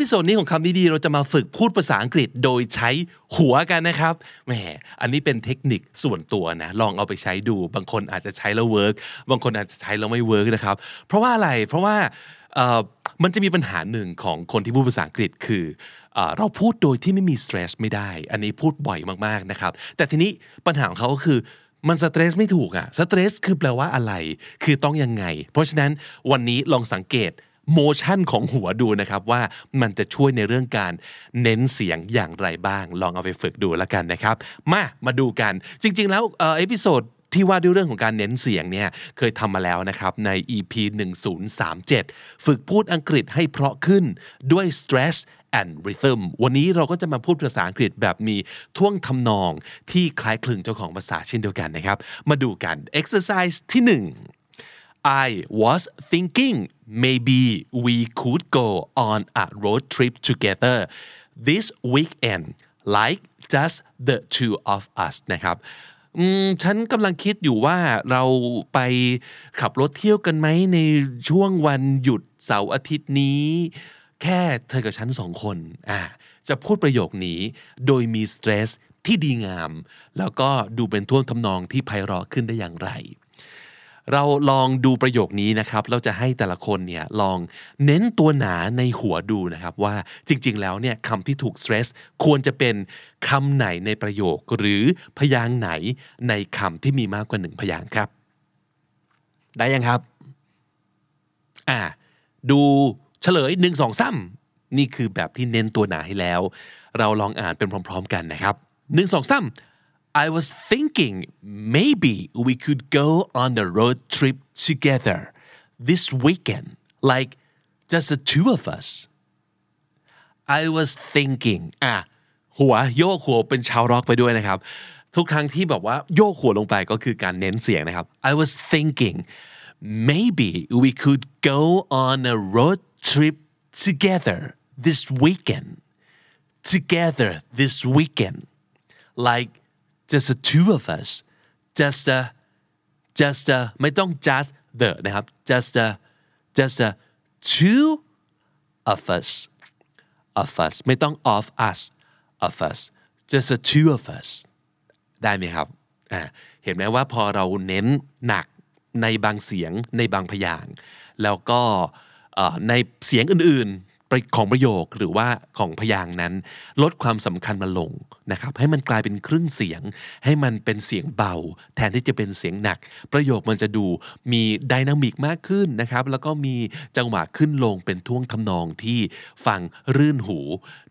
พิโซดนี้ของคำนี้ดีเราจะมาฝึกพูดภาษาอังกฤษโดยใช้หัวกันนะครับแหมอันนี้เป็นเทคนิคส่วนตัวนะ ลองเอาไปใช้ดู บางคนอาจจะใช้แล้ว work บางคนอาจจะใช้แล้วไม่ work นะครับ เพราะว่าอะไร เพราะว่ามันจะมีปัญหาหนึ่งของคนที่พูดภาษาอังกฤษคือเอ่อเราพูดโดยที่ไม่มี stress ไม่ได้ อันนี้พูดบ่อยมากๆนะครับ แต่ทีนี้ปัญหาของเขาก็คือมัน stress ไม่ถูกอะ stress คือแปลว่าอะไร คือต้องยังไง เพราะฉะนั้นวันนี้ลองสังเกต motion ของหัวดูนะครับว่ามันจะช่วยในเรื่องการเน้นเสียงอย่างไรบ้าง ลองเอาไปฝึกดูแล้วกันนะครับ มามาดูกันจริง ๆ แล้วเอพิโซดที่ว่าด้วยเรื่องของการเน้นเสียงเนี่ยเคยทำมาแล้วนะครับใน EP 1037 ฝึกพูดอังกฤษให้เพราะขึ้นด้วย stress and rhythm วันนี้เราก็จะมาพูดภาษาอังกฤษแบบมีท่วงทำนองที่คล้ายคลึงเจ้าของภาษาเช่นเดียวกันนะครับ มาดูกัน exercise ที่ 1 I was thinking maybe we could go on a road trip together this weekend like just the two of us นะครับอืมฉันกำลังคิดอยู่ว่าเราไปขับรถเที่ยวกันไหมในช่วงวันหยุดเสาร์อาทิตย์นี้ แค่เธอกับฉันสองคนอ่าจะพูดประโยคนี้โดยมีสเตรสที่ดีงาม แล้วก็ดูเป็นท่วงทำนองที่ไพเราะขึ้นได้อย่างไร เราลองดูประโยคนี้นะครับ เราจะให้แต่ละคนเนี่ยลองเน้นตัวหนาในหัวดูนะครับ ว่าจริง ๆ แล้วเนี่ยคำที่ถูกสเตรสควรจะเป็นคำไหนในประโยค หรือพยางค์ไหนในคำที่มีมากกว่าหนึ่งพยางค์ครับ ได้ยังครับ อ่า ดูเฉลยหนึ่งสองสามนี่คือแบบที่เน้นตัวหนาให้แล้ว เราลองอ่านเป็นพร้อม ๆ กันนะครับหนึ่งสองสาม I was thinking maybe we could go on a road trip together this weekend like just the two of us I was thinking อ่ะหัวโยกหัวเป็นชาวร็อกไปด้วยนะครับ ทุกครั้งที่แบบว่าโยกหัวลงไปก็คือการเน้นเสียงนะครับ I was thinking maybe we could go on a road trip together this weekend together this weekend like just the two of us just a just a ไม่ต้อง just the นะครับ just a just a two of us of us ไม่ต้อง of us of us just the two of us ได้ไหมครับอ่าเห็นไหมว่าพอเราเน้นหนักในบางเสียงในบางพยางแล้วก็ในเสียงอื่น ของประโยคหรือว่าของพยางนั้น ลดความสำคัญมาลงนะครับ ให้มันกลายเป็นครึ่งเสียง ให้มันเป็นเสียงเบา แทนที่จะเป็นเสียงหนัก ประโยคมันจะดูมีไดนามิกมากขึ้นนะครับ แล้วก็มีจังหวะขึ้นลงเป็นท่วงทำนองที่ฟังรื่นหู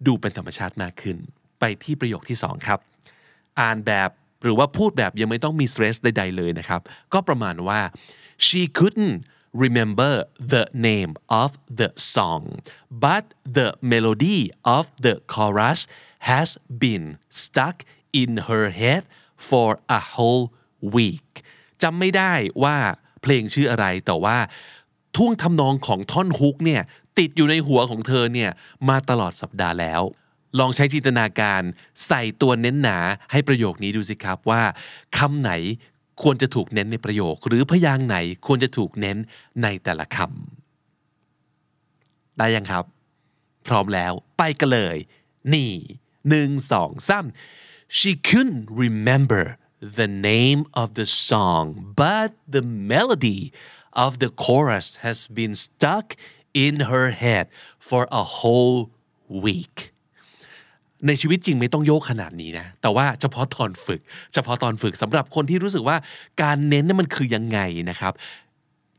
ดูเป็นธรรมชาติมากขึ้น ไปที่ประโยคที่สองครับ อ่านแบบหรือว่าพูดแบบยังไม่ต้องมีสเตรสใด ๆ เลยนะครับ ก็ประมาณว่า she couldn't remember the name of the song but the melody of the chorus has been stuck in her head for a whole week จำไม่ได้ว่าเพลงชื่ออะไรแต่ว่าท่วงทำนองของท่อนฮุกเนี่ยติดอยู่ในหัวของเธอเนี่ยมาตลอดสัปดาห์แล้ว ลองใช้จินตนาการใส่ตัวเน้นหนาให้ประโยคนี้ดูสิครับว่าคำไหน ควรจะถูกเน้นในประโยค หรือพยางค์ไหนควรจะถูกเน้นในแต่ละคำได้ยังครับ พร้อมแล้วไปกันเลย นี่หนึ่งสองสาม she couldn't remember the name of the song but the melody of the chorus has been stuck in her head for a whole week ในชีวิตจริงไม่ต้องโยกขนาดนี้นะ แต่ว่าเฉพาะตอนฝึก เฉพาะตอนฝึกสำหรับคนที่รู้สึกว่าการเน้นนี่มันคือยังไงนะครับ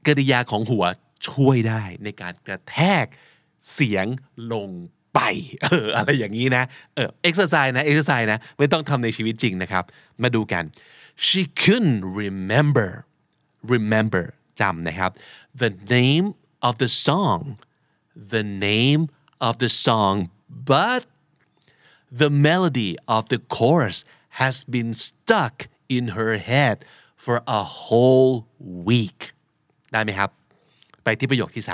กิริยาของหัวช่วยได้ในการกระแทกเสียงลงไปเอออะไรอย่างนี้นะเออ exercise นะ exercise นะไม่ต้องทำในชีวิตจริงนะครับ มาดูกัน she couldn't remember remember จำนะครับ the name of the song the name of the song but the melody of the chorus has been stuck in her head for a whole week ได้ไหมครับ ไปที่ประโยคที่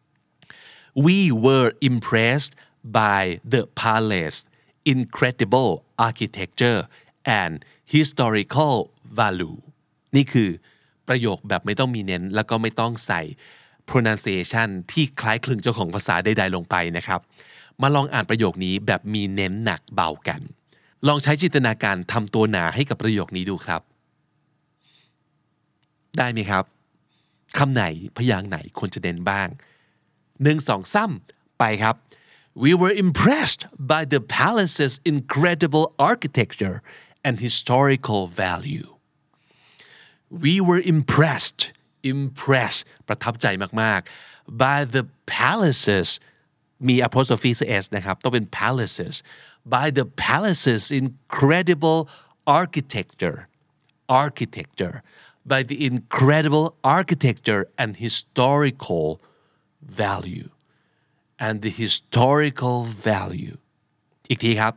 3 we were impressed by the palace incredible architecture and historical value นี่คือประโยคแบบไม่ต้องมีเน้น แล้วก็ไม่ต้องใส่ pronunciation ที่คล้ายคลึงเจ้าของภาษาใดๆลงไปนะครับ มาลองอ่านประโยคนี้แบบมีเน้นหนักเบากัน ลองใช้จินตนาการทำตัวหนาให้กับประโยคนี้ดูครับ ได้ไหมครับคำไหนพยางค์ไหนควรจะเน้นบ้างหนึ่งสองซ้ำไปครับ we were impressed by the palace's incredible architecture and historical value we were impressed impressed ประทับใจมากๆ by the palaces มี apostrophe s นะครับ ต้องเป็น palaces by the palaces incredible architecture architecture by the incredible architecture and historical value and the historical value อีกทีครับ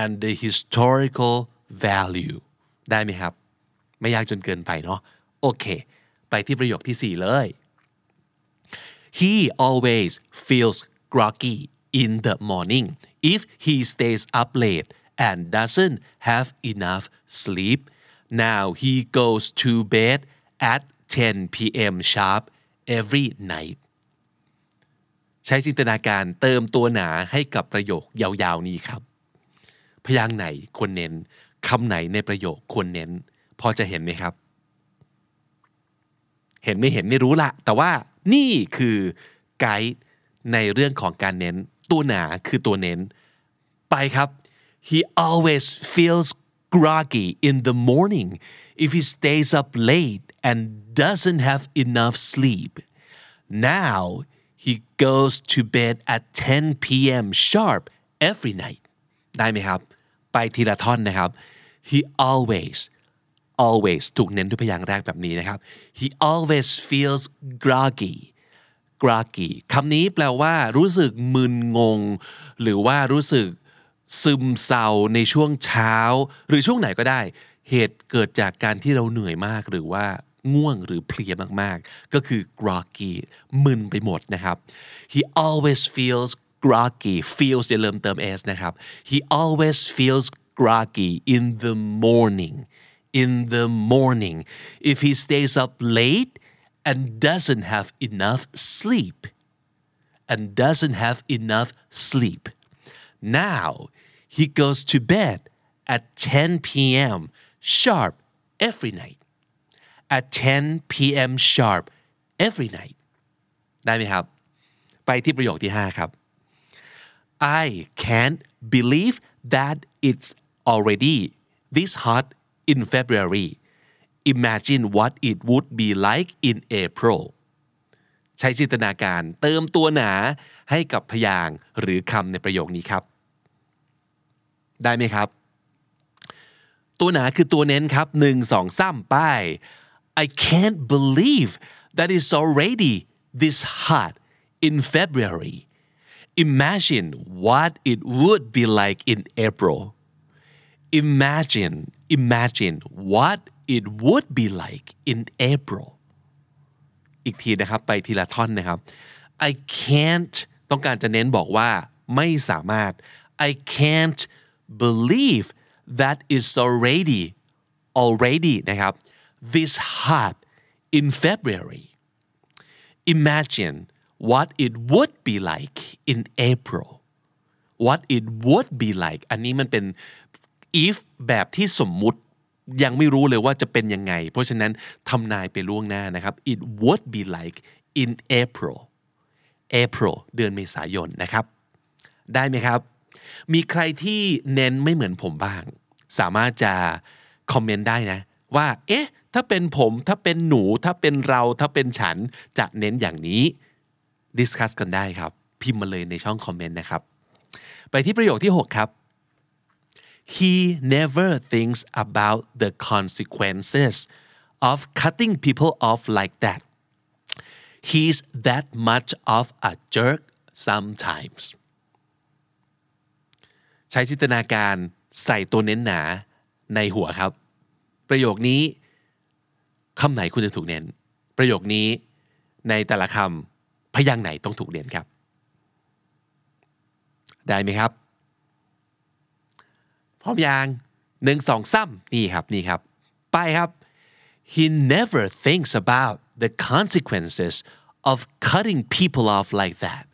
and the historical value ได้ไหมครับ ไม่ยากจนเกินไปเนาะโอเค ไปที่ประโยคที่ 4 เลย he always feels groggy in the morning if he stays up late and doesn't have enough sleep now he goes to bed at 10 p.m. sharp every night ใช้จินตนาการเติมตัวหนาให้กับประโยคยาวๆนี้ครับ พยางค์ไหนควรเน้นคำไหนในประโยคควรเน้น พอจะเห็นไหมครับ เห็นไม่เห็นไม่รู้ละแต่ว่านี่คือไกด์ ในเรื่องของการเน้น ตัวหนาคือตัวเน้น ไปครับ he always feels groggy in the morning if he stays up late and doesn't have enough sleep now he goes to bed at 10 p.m. sharp every night ได้ไหมครับ ไปทีละท่อนนะครับ he always always ถูกเน้นด้วยพยางค์แรกแบบนี้นะครับ he always feels groggy groggy คำนี้แปลว่า รู้สึกมึนงง หรือว่ารู้สึกซึมเศร้าในช่วงเช้า หรือช่วงไหนก็ได้ เหตุเกิดจากการที่เราเหนื่อยมากหรือว่าง่วงหรือเพลียมากๆ ก็คือ groggy มึนไปหมดนะครับ he always feels groggy feels อย่าลืมเติม s นะครับ he always feels groggy in the morning in the morning if he stays up late and doesn't have enough sleep and doesn't have enough sleep now he goes to bed at 10 p.m. sharp every night at 10 p.m. sharp every night ได้ไหมครับ ไปที่ประโยคที่ 5 ครับ I can't believe that it's already this hot in February Imagine what it would be like in April ใช้จินตนาการเติมตัวหนาให้กับพยางค์หรือคำในประโยคนี้ครับ ได้ไหมครับ ตัวหนาคือตัวเน้นครับหนึ่งสองสามไป I can't believe that it's already this hot in February imagine what it would be like in April imagine imagine what it would be like in April อีกทีนะครับ ไปทีละท่อนนะครับ I can't ต้องการจะเน้นบอกว่าไม่สามารถ I can't believe that it's already already นะครับ this hot in February imagine what it would be like in April what it would be like อันนี้มันเป็น if แบบที่สมมุติ ยังไม่รู้เลยว่าจะเป็นยังไง เพราะฉะนั้นทำนายไปล่วงหน้านะครับ it would be like in April April เดือนเมษายนนะครับ ได้ไหมครับ มีใครที่เน้นไม่เหมือนผมบ้าง สามารถจะคอมเมนต์ได้นะ ว่า เอ๊ะ ถ้าเป็นผมถ้าเป็นหนู ถ้าเป็นเราถ้าเป็นฉันจะเน้นอย่างนี้ดิสคัสกันได้ครับ พิมพ์มาเลยในช่องคอมเมนต์นะครับ ไปที่ประโยคที่ 6 ครับ he never thinks about the consequences of cutting people off like that he's that much of a jerk sometimes ใช้จินตนาการใส่ตัวเน้นหนาในหัวครับ ประโยคนี้คำไหนคุณจะถูกเน้น ประโยคนี้ในแต่ละคำพยางค์ไหนต้องถูกเน้นครับ ได้ไหมครับ พร้อมยังหนึ่งสองซ้ำนี่ครับนี่ครับ ไปครับ he never thinks about the consequences of cutting people off like that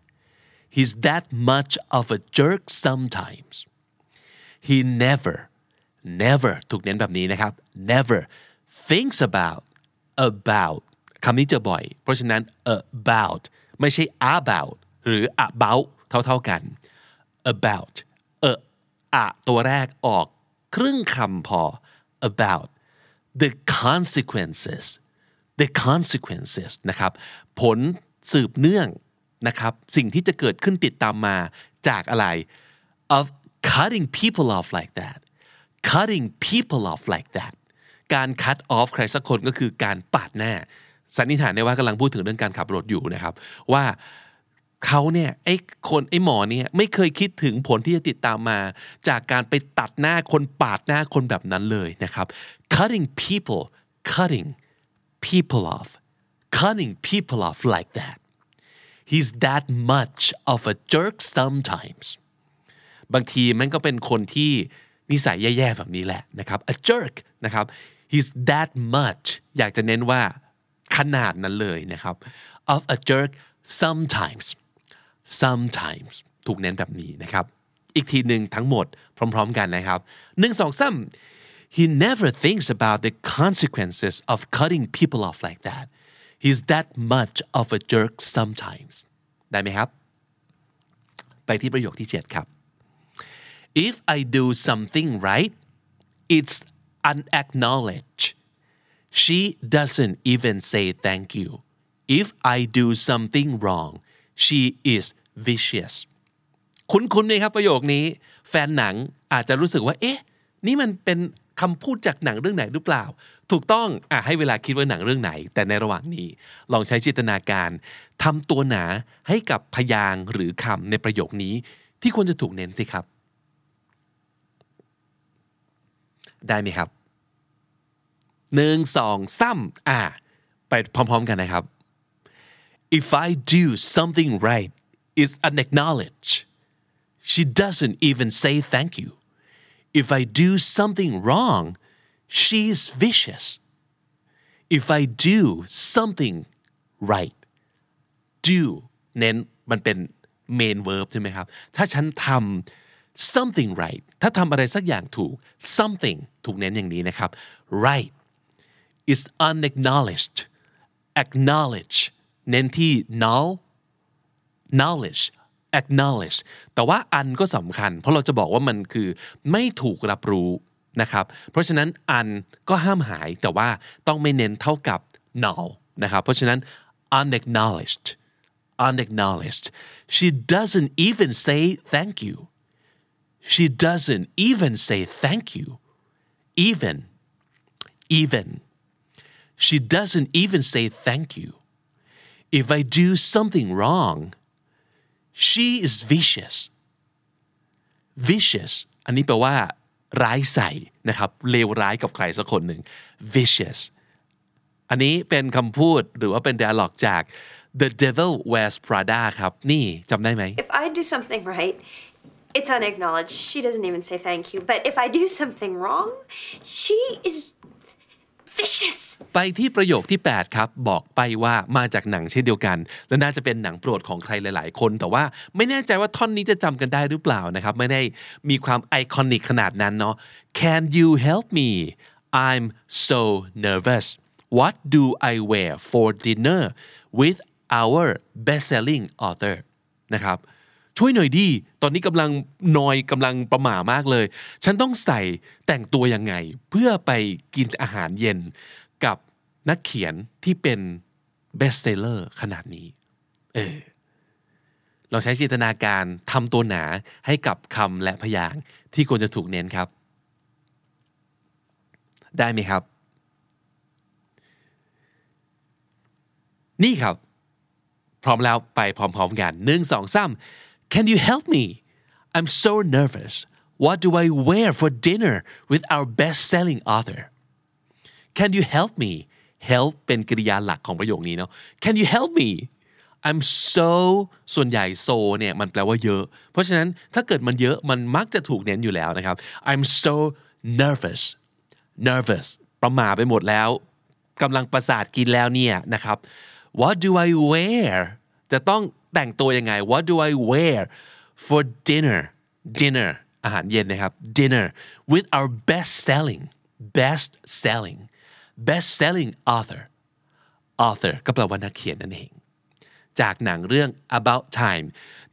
he's that much of a jerk sometimes he never never ถูกเน้นแบบนี้นะครับ never thinks about about คำนี้เจอบ่อย เพราะฉะนั้น about ไม่ใช่ about หรือ about เท่าๆกัน about อะตัวแรกออกครึ่งคำพอ about the consequences the consequences นะครับ ผลสืบเนื่องนะครับ สิ่งที่จะเกิดขึ้นติดตามมาจากอะไร of cutting people off like that cutting people off like that การ cut off ใครสักคนก็คือการปาดหน้า สันนิษฐานได้ว่ากำลังพูดถึงเรื่องการขับรถอยู่นะครับ ว่า เขาเนี่ยไอ้คนไอ้หมอเนี่ยไม่เคยคิดถึงผลที่จะติดตามมา จากการไปตัดหน้าคนปาดหน้าคนแบบนั้นเลยนะครับ cutting people cutting people off cutting people off like that he's that much of a jerk sometimes บางทีมันก็เป็นคนที่นิสัยแย่ๆแบบนี้แหละนะครับ a jerk นะครับ he's that much อยากจะเน้นว่าขนาดนั้นเลยนะครับ of a jerk sometimes sometimes ถูกเน้นแบบนี้นะครับ อีกทีหนึ่งทั้งหมดพร้อมๆกันนะครับหนึ่งสองสาม he never thinks about the consequences of cutting people off like that he's that much of a jerk sometimes ได้ไหมครับ ไปที่ประโยคที่ 7 ครับ if I do something right it's unacknowledged she doesn't even say thank you if I do something wrong she is vicious คุ้นๆไหมครับประโยคนี้ แฟนหนังอาจจะรู้สึกว่า เอ๊ะ นี่มันเป็นคำพูดจากหนังเรื่องไหนหรือเปล่า ถูกต้องอะให้เวลาคิดว่าหนังเรื่องไหน แต่ในระหว่างนี้ลองใช้จินตนาการทำตัวหนาให้กับพยางหรือคำในประโยคนี้ ที่ควรจะถูกเน้นสิครับ ได้ไหมครับหนึ่งสองซ้ำอะไปพร้อม ๆ กันนะครับ if I do something right it's unacknowledged she doesn't even say thank you if I do something wrong she's vicious if I do something right do เน้นมันเป็น main verb ใช่ไหมครับ ถ้าฉันทำ something right ถ้าทำอะไรสักอย่างถูก something ถูกเน้นอย่างนี้นะครับ right is unacknowledged acknowledge เน้นที่ null knowledge acknowledge แต่ว่าอันก็สำคัญ เพราะเราจะบอกว่ามันคือไม่ถูกรับรู้นะครับ เพราะฉะนั้นอันก็ห้ามหายแต่ว่าต้องไม่เน้นเท่ากับ null นะครับ เพราะฉะนั้น unacknowledged unacknowledged she doesn't even say thank you she doesn't even say thank you even even she doesn't even say thank you if I do something wrong she is vicious vicious อันนี้แปลว่า ร้ายใส่นะครับเลวร้ายกับใครสักคนหนึ่ง vicious อันนี้เป็นคำพูดหรือว่าเป็น dialog จาก The Devil Wears Prada ครับ นี่จำได้ไหม If I do something right, it's unacknowledged. She doesn't even say thank you. But if I do something wrong, she is vicious. ไปที่ประโยคที่ 8 ครับ บอกไปว่ามาจากหนังเช่นเดียวกัน และน่าจะเป็นหนังโปรดของใครหลาย ๆ คน แต่ว่าไม่แน่ใจว่าท่อนนี้จะจำกันได้หรือเปล่านะครับ ไม่ได้มีความไอคอนิกขนาดนั้นเนาะ Can you help me I'm so nervous What do I wear for dinner with our best-selling author นะครับ ช่วยหน่อยสิตอนนี้กำลังนอยกำลังประหม่ามากเลย ฉันต้องใส่แต่งตัวยังไง เพื่อไปกินอาหารเย็นกับนักเขียนที่เป็น best seller ขนาดนี้เออเราใช้จินตนาการทำตัวหนาให้กับคำและพยางค์ที่ควรจะถูกเน้นครับ ได้ไหมครับ นี่ครับ พร้อมแล้วไปพร้อมๆกันหนึ่งสองสาม Can you help me I'm so nervous What do I wear for dinner with our best-selling author Can you help me help เป็นกริยาหลักของประโยคนี้เนาะ Can you help me I'm so ส่วนใหญ่ so เนี่ยมันแปลว่าเยอะ เพราะฉะนั้นถ้าเกิดมันเยอะมันมักจะถูกเน้นอยู่แล้วนะครับ I'm so nervous nervous ประมาไปหมดแล้วกำลังประสาทกินแล้วเนี่ยนะครับ What do I wear จะต้อง แต่งตัวยังไง What do I wear for dinner dinner อาหารเย็นนะครับ dinner with our best selling best selling best selling author author ก็แปลว่านักเขียนนั่นเอง จากหนังเรื่อง about time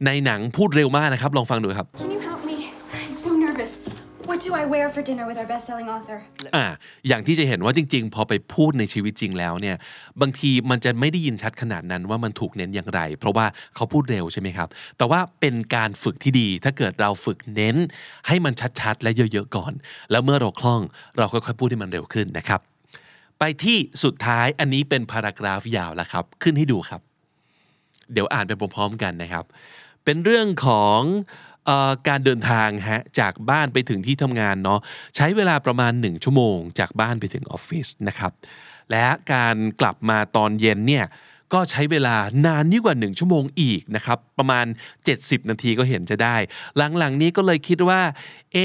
ในหนังพูดเร็วมากนะครับ ลองฟังดูครับ do I wear for dinner with our best-selling author? อ่าอย่างที่จะเห็นว่าจริง ๆ พอไปพูดในชีวิตจริงแล้วเนี่ยบางทีมันจะไม่ได้ยินชัดขนาดนั้นว่ามันถูกเน้นอย่างไร เพราะว่าเขาพูดเร็วใช่ไหมครับ แต่ว่าเป็นการฝึกที่ดี ถ้าเกิดเราฝึกเน้น ให้มันชัดๆ และเยอะๆก่อน แล้วเมื่อเราคล่องเราค่อยๆพูดให้มันเร็วขึ้นนะครับ ไปที่สุดท้ายอันนี้เป็นพารากราฟยาวแล้วครับ ขึ้นให้ดูครับ เดี๋ยวอ่านไปพร้อมๆกันนะครับ เป็นเรื่องของ การเดินทางฮะจากบ้านไปถึงที่ทำงานเนาะใช้เวลาประมาณ 1 ชั่วโมง จากบ้านไปถึงออฟฟิศนะครับและการกลับมาตอนเย็นเนี่ย ก็ใช้เวลานานยิ่งกว่า 1 ชั่วโมงอีกนะครับ ประมาณ 70 นาทีก็เห็นจะได้ หลังๆนี้ก็เลยคิดว่า เอ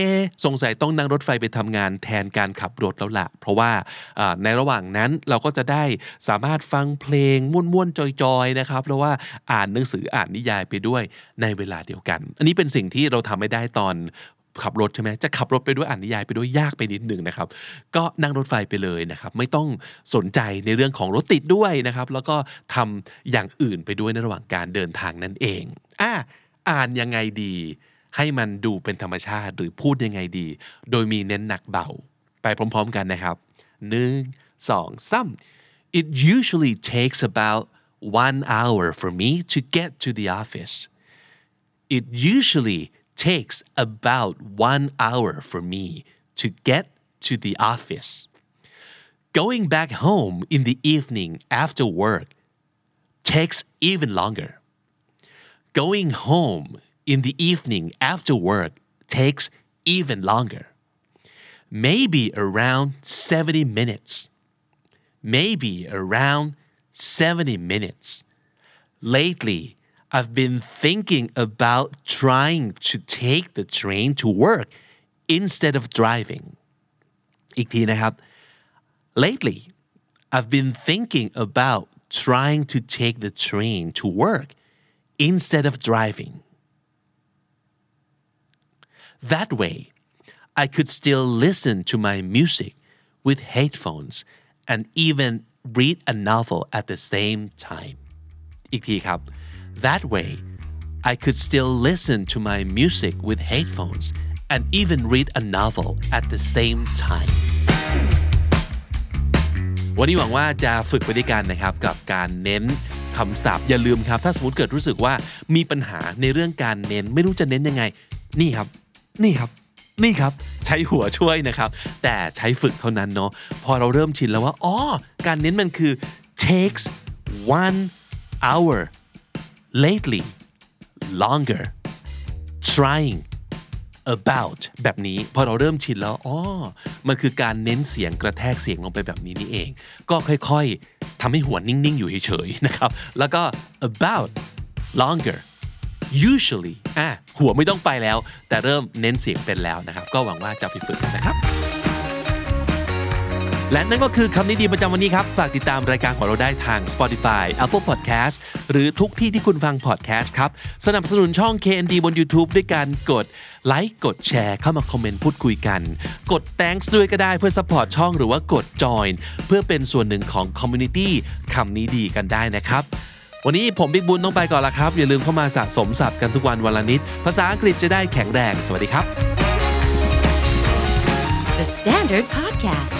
สงสัยต้องนั่งรถไฟไปทำงานแทนการขับรถแล้วละเพราะว่าอ่าในระหว่างนั้นเราก็จะได้สามารถฟังเพลงม่วนๆ จอยๆ นะครับ เพราะว่าอ่านหนังสืออ่านนิยายไปด้วยในเวลาเดียวกัน อันนี้เป็นสิ่งที่เราทำไม่ได้ตอน ขับรถใช่ไหมจะขับรถไปด้วยอ่านนิยายไปด้วยยากไปนิดหนึ่งนะครับ ก็นั่งรถไฟไปเลยนะครับ ไม่ต้องสนใจในเรื่องของรถติดด้วยนะครับ แล้วก็ทำอย่างอื่นไปด้วยในระหว่างการเดินทางนั่นเองอะอ่านยังไงดี ให้มันดูเป็นธรรมชาติหรือพูดยังไงดี โดยมีเน้นหนักเบา ไปพร้อมๆกันนะครับหนึ่งสองสาม It usually takes about one hour for me to get to the office It usually takes about one hour for me to get to the office Going back home in the evening after work takes even longer Going home in the evening after work takes even longer. Maybe around 70 minutes. Maybe around 70 minutes. Lately, I've been thinking about trying to take the train to work instead of driving. อีกทีนะครับ Lately, I've been thinking about trying to take the train to work instead of driving. That way, I could still listen to my music with headphones and even read a novel at the same time. อีกทีครับ That way, I could still listen to my music with headphones and even read a novel at the same time. วันนี้หวังว่าจะฝึกไปด้วยกันนะครับกับการเน้นคำศัพท์อย่าลืมครับ ถ้าสมมติเกิดรู้สึกว่ามีปัญหาในเรื่องการเน้น ไม่รู้จะเน้นยังไง นี่ครับ นี่ครับ นี่ครับ ใช้หัวช่วยนะครับ แต่ใช้ฝึกเท่านั้นเนาะพอเราเริ่มชินแล้วว่าอ๋อการเน้นมันคือ takes one hour lately longer trying about แบบนี้พอเราเริ่มชินแล้วอ๋อมันคือการเน้นเสียงกระแทกเสียงลงไปแบบนี้นี่เอง ก็ค่อยๆทำให้หัวนิ่ง ๆ อยู่เฉยๆนะครับ แล้วก็ about longer usually อะหัวไม่ต้องไปแล้ว แต่เริ่มเน้นเสียงเป็นแล้วนะครับ ก็หวังว่าจะไปฝึกกันนะครับ และนั่นก็คือคำนี้ดีประจำวันนี้ครับ ฝากติดตามรายการของเราได้ทาง Spotify Apple Podcast หรือทุกที่ที่คุณฟัง podcast ครับ สนับสนุนช่อง KND บน YouTube ด้วยการกดไลค์กดแชร์เข้ามาคอมเมนต์พูดคุยกัน กด thanks ด้วยก็ได้เพื่อ support ช่องหรือว่ากด join เพื่อเป็นส่วนหนึ่งของ community คำนี้ดีกันได้นะครับวันนี้ผมบิ๊กบุญต้องไปก่อนละครับ อย่าลืมเข้ามาสะสมศัพท์กันทุกวันวันละนิด ภาษาอังกฤษจะได้แข็งแรง สวัสดีครับ The Standard Podcast,